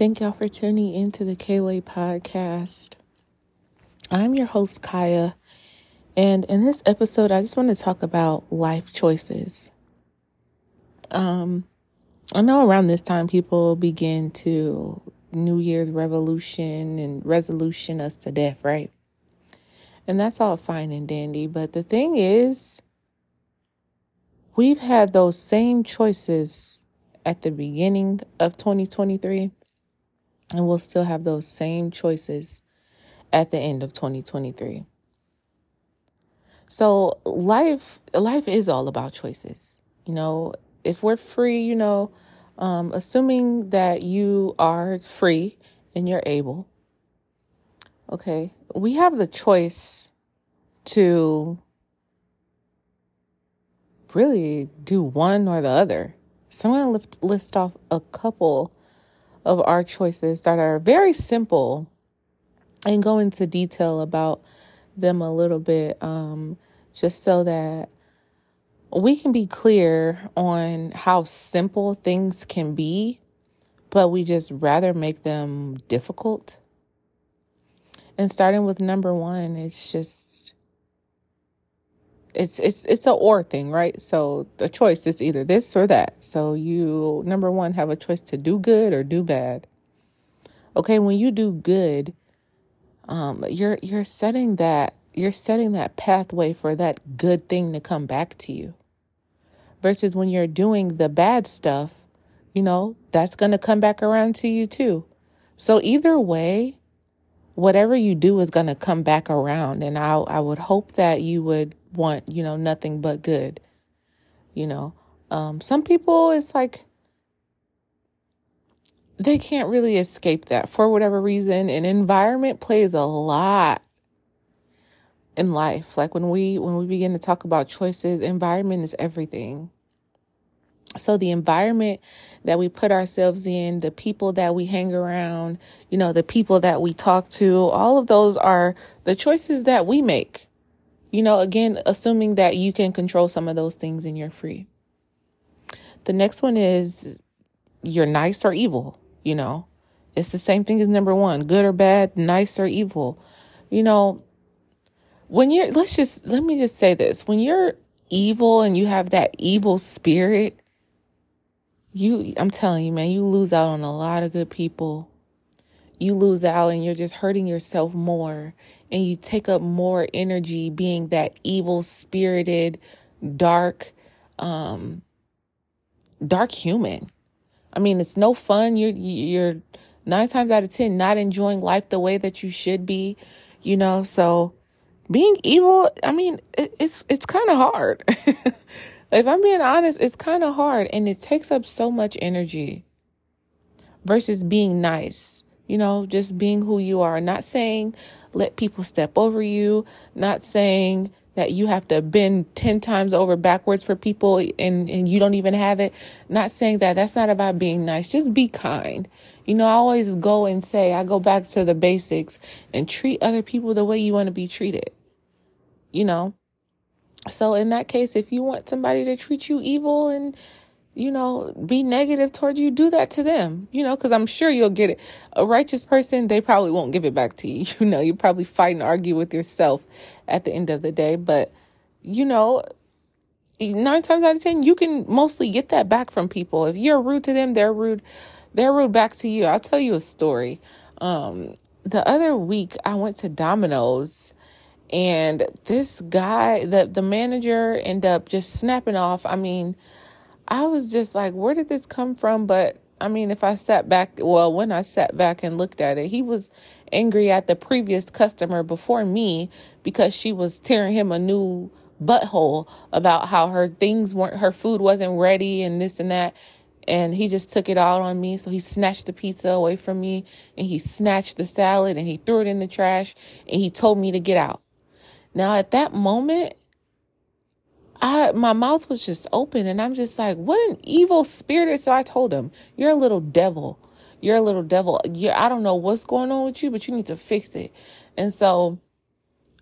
Thank y'all for tuning into the K-Way podcast. I'm your host, Kaya, and in this episode, I just want to talk about life choices. Um, I know around this time people begin to New Year's revolution and resolution us to death, right? And that's all fine and dandy. But the thing is, we've had those same choices at the beginning of 2023 and we'll still have those same choices at the end of 2023. So life life is all about choices. You know, if we're free, you know, um, assuming that you are free and you're able, okay, we have the choice to really do one or the other. So I'm going to list off a couple of our choices that are very simple and go into detail about them a little bit um, just so that we can be clear on how simple things can be, but we just rather make them difficult. And starting with number one, it's just it's it's it's a or thing, right? So the choice is either this or that. So you number one have a choice to do good or do bad. Okay, when you do good, um, you're you're setting that you're setting that pathway for that good thing to come back to you. Versus when you're doing the bad stuff, you know, that's gonna come back around to you too. So either way, whatever you do is gonna come back around. And I I would hope that you would want, you know, nothing but good. You know, um, some people, it's like they can't really escape that for whatever reason. And environment plays a lot in life. Like when we when we begin to talk about choices, environment is everything. So the environment that we put ourselves in, the people that we hang around, you know, the people that we talk to, all of those are the choices that we make. You know, again, assuming that you can control some of those things and you're free. The next one is you're nice or evil, you know. It's the same thing as number one, good or bad, nice or evil. You know, when you're, let's just, let me just say this. When you're evil and you have that evil spirit, you, I'm telling you, man, you lose out on a lot of good people. You lose out and you're just hurting yourself more and you take up more energy being that evil spirited, dark, um, dark human. I mean, it's no fun. You're, you're nine times out of 10 not enjoying life the way that you should be, you know, so being evil, I mean, it, it's, it's kind of hard. if I'm being honest, it's kind of hard and it takes up so much energy versus being nice, you know, just being who you are. Not saying let people step over you, not saying that you have to bend 10 times over backwards for people and, and you don't even have it. Not saying that. That's not about being nice. Just be kind. You know, I always go and say, I go back to the basics and treat other people the way you want to be treated. You know? So in that case, if you want somebody to treat you evil and you know, be negative towards you, do that to them, you know, because I'm sure you'll get it. A righteous person, they probably won't give it back to you. You know, you probably fight and argue with yourself at the end of the day. But, you know, nine times out of 10, you can mostly get that back from people. If you're rude to them, they're rude. They're rude back to you. I'll tell you a story. Um, the other week I went to Domino's and this guy, the, the manager ended up just snapping off. I mean, I was just like, where did this come from? But I mean, if I sat back, well, when I sat back and looked at it, he was angry at the previous customer before me because she was tearing him a new butthole about how her things weren't, her food wasn't ready and this and that. And he just took it out on me. So he snatched the pizza away from me and he snatched the salad and he threw it in the trash and he told me to get out. Now, at that moment, I my mouth was just open and I'm just like, what an evil spirit. So I told him, You're a little devil. You're a little devil. You're, I don't know what's going on with you, but you need to fix it. And so,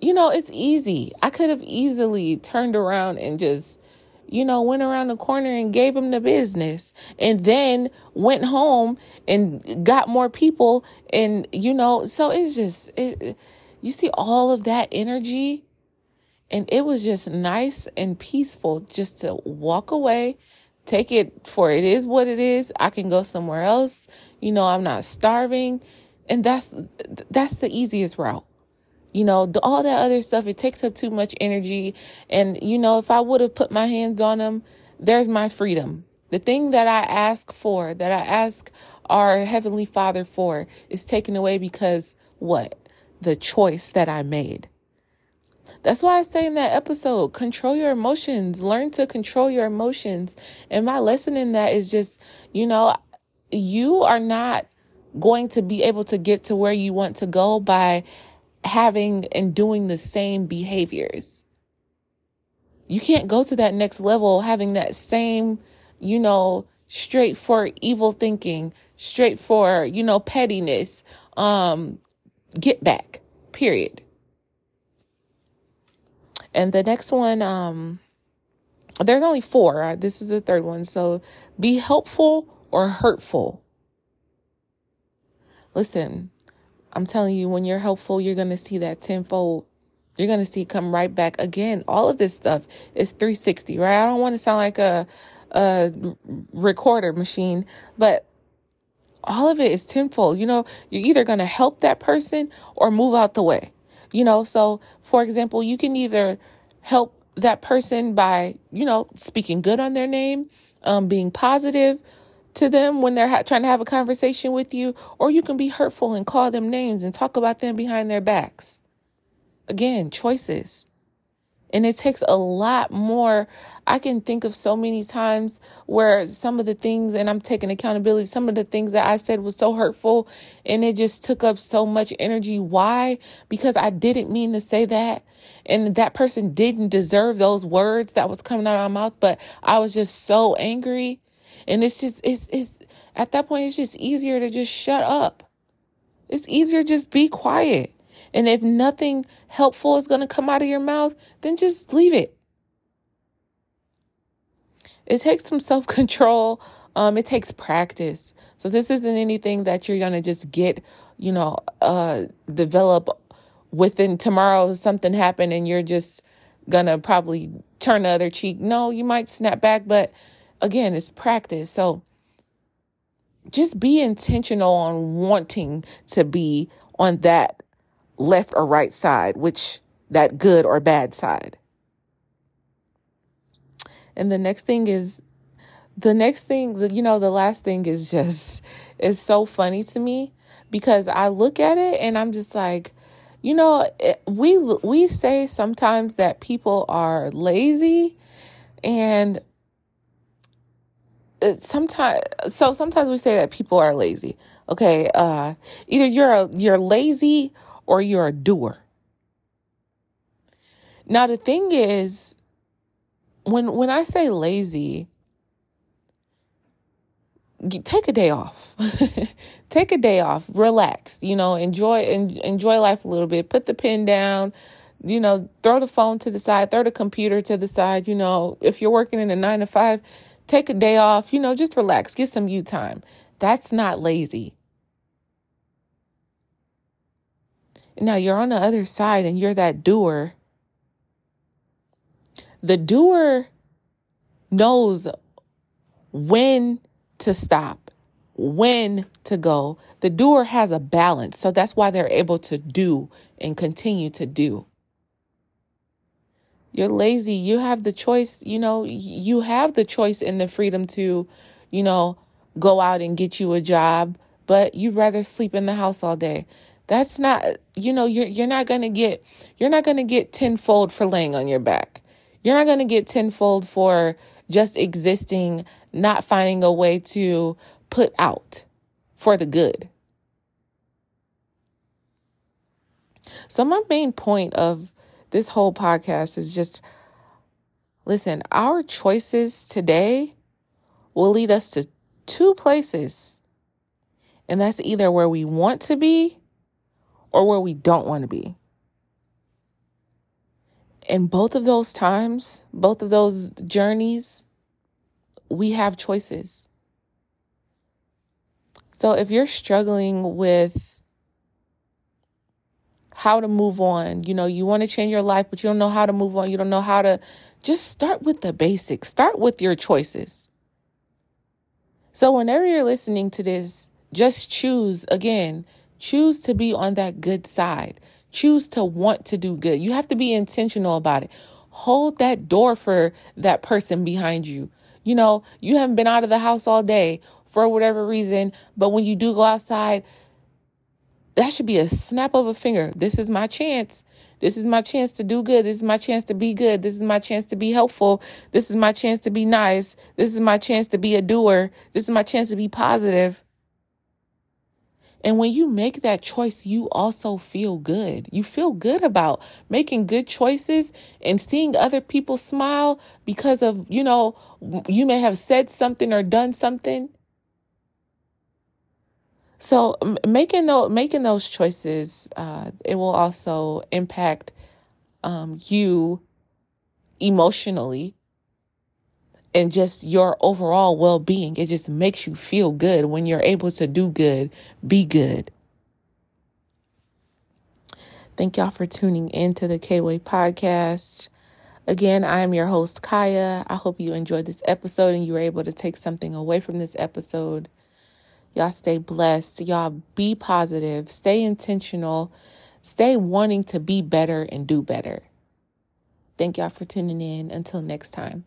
you know, it's easy. I could have easily turned around and just, you know, went around the corner and gave him the business and then went home and got more people. And, you know, so it's just, it, you see all of that energy. And it was just nice and peaceful just to walk away, take it for it is what it is. I can go somewhere else. You know, I'm not starving. And that's, that's the easiest route. You know, all that other stuff, it takes up too much energy. And, you know, if I would have put my hands on them, there's my freedom. The thing that I ask for, that I ask our Heavenly Father for, is taken away because what? The choice that I made. That's why I say in that episode, control your emotions, learn to control your emotions. And my lesson in that is just, you know, you are not going to be able to get to where you want to go by having and doing the same behaviors. You can't go to that next level having that same, you know, straight for evil thinking, straight for, you know, pettiness, um, get back, period. And the next one, um, there's only four. This is the third one. So be helpful or hurtful. Listen, I'm telling you, when you're helpful, you're going to see that tenfold. You're going to see come right back again. All of this stuff is 360, right? I don't want to sound like a, a recorder machine, but all of it is tenfold. You know, you're either going to help that person or move out the way. You know, so for example, you can either help that person by, you know, speaking good on their name, um, being positive, to them when they're ha- trying to have a conversation with you, or you can be hurtful and call them names and talk about them behind their backs. Again, choices. And it takes a lot more. I can think of so many times where some of the things, and I'm taking accountability, some of the things that I said was so hurtful and it just took up so much energy. Why? Because I didn't mean to say that. And that person didn't deserve those words that was coming out of my mouth, but I was just so angry and it's just, it's, it's, at that point, it's just easier to just shut up. It's easier just be quiet. And if nothing helpful is going to come out of your mouth, then just leave it. It takes some self control. Um, it takes practice. So this isn't anything that you're to just get, you know, uh, develop within tomorrow. Something happened and you're just to probably turn the other cheek. No, you might snap back, but again, it's practice. So just be intentional on wanting to be on that left or right side, which that good or bad side. And the next thing is the next thing, you know, the last thing is just, is so funny to me because I look at it and I'm just like, you know, we, we say sometimes that people are lazy and sometimes so sometimes we say that people are lazy. Okay uh either you're a, you're lazy or you're a doer. Now the thing is when when i say lazy take a day off take a day off relax you know enjoy enjoy life a little bit put the pen down you know throw the phone to the side throw the computer to the side you know if you're working in a 9 to 5 Take a day off, you know, just relax, get some you time. That's not lazy. Now you're on the other side and you're that doer. The doer knows when to stop, when to go. The doer has a balance. So that's why they're able to do and continue to do. You're lazy. You have the choice, you know, you have the choice and the freedom to, you know, go out and get you a job, but you'd rather sleep in the house all day. That's not, you know, you're you're not gonna get you're not gonna get tenfold for laying on your back. You're not gonna get tenfold for just existing, not finding a way to put out for the good. So my main point of this whole podcast is just listen, our choices today will lead us to two places. And that's either where we want to be or where we don't want to be. In both of those times, both of those journeys, we have choices. So if you're struggling with how to move on, you know, you want to change your life, but you don't know how to move on, you don't know how to just start with the basics, start with your choices. So whenever you're listening to this, just choose again, choose to be on that good side. Choose to want to do good. You have to be intentional about it. Hold that door for that person behind you. You know, you haven't been out of the house all day for whatever reason, but when you do go outside, that should be a snap of a finger. This is my chance. This is my chance to do good. This is my chance to be good. This is my chance to be helpful. This is my chance to be nice. This is my chance to be a doer. This is my chance to be positive. And when you make that choice, you also feel good. You feel good about making good choices and seeing other people smile because of, you know, you may have said something or done something. So making those making those choices, uh, it will also impact um, you emotionally and just your overall well being. It just makes you feel good when you're able to do good, be good. Thank y'all for tuning in to the K Way podcast. Again, I am your host, Kaya. I hope you enjoyed this episode and you were able to take something away from this episode. Y'all stay blessed. Y'all be positive. Stay intentional. Stay wanting to be better and do better. Thank y'all for tuning in. Until next time.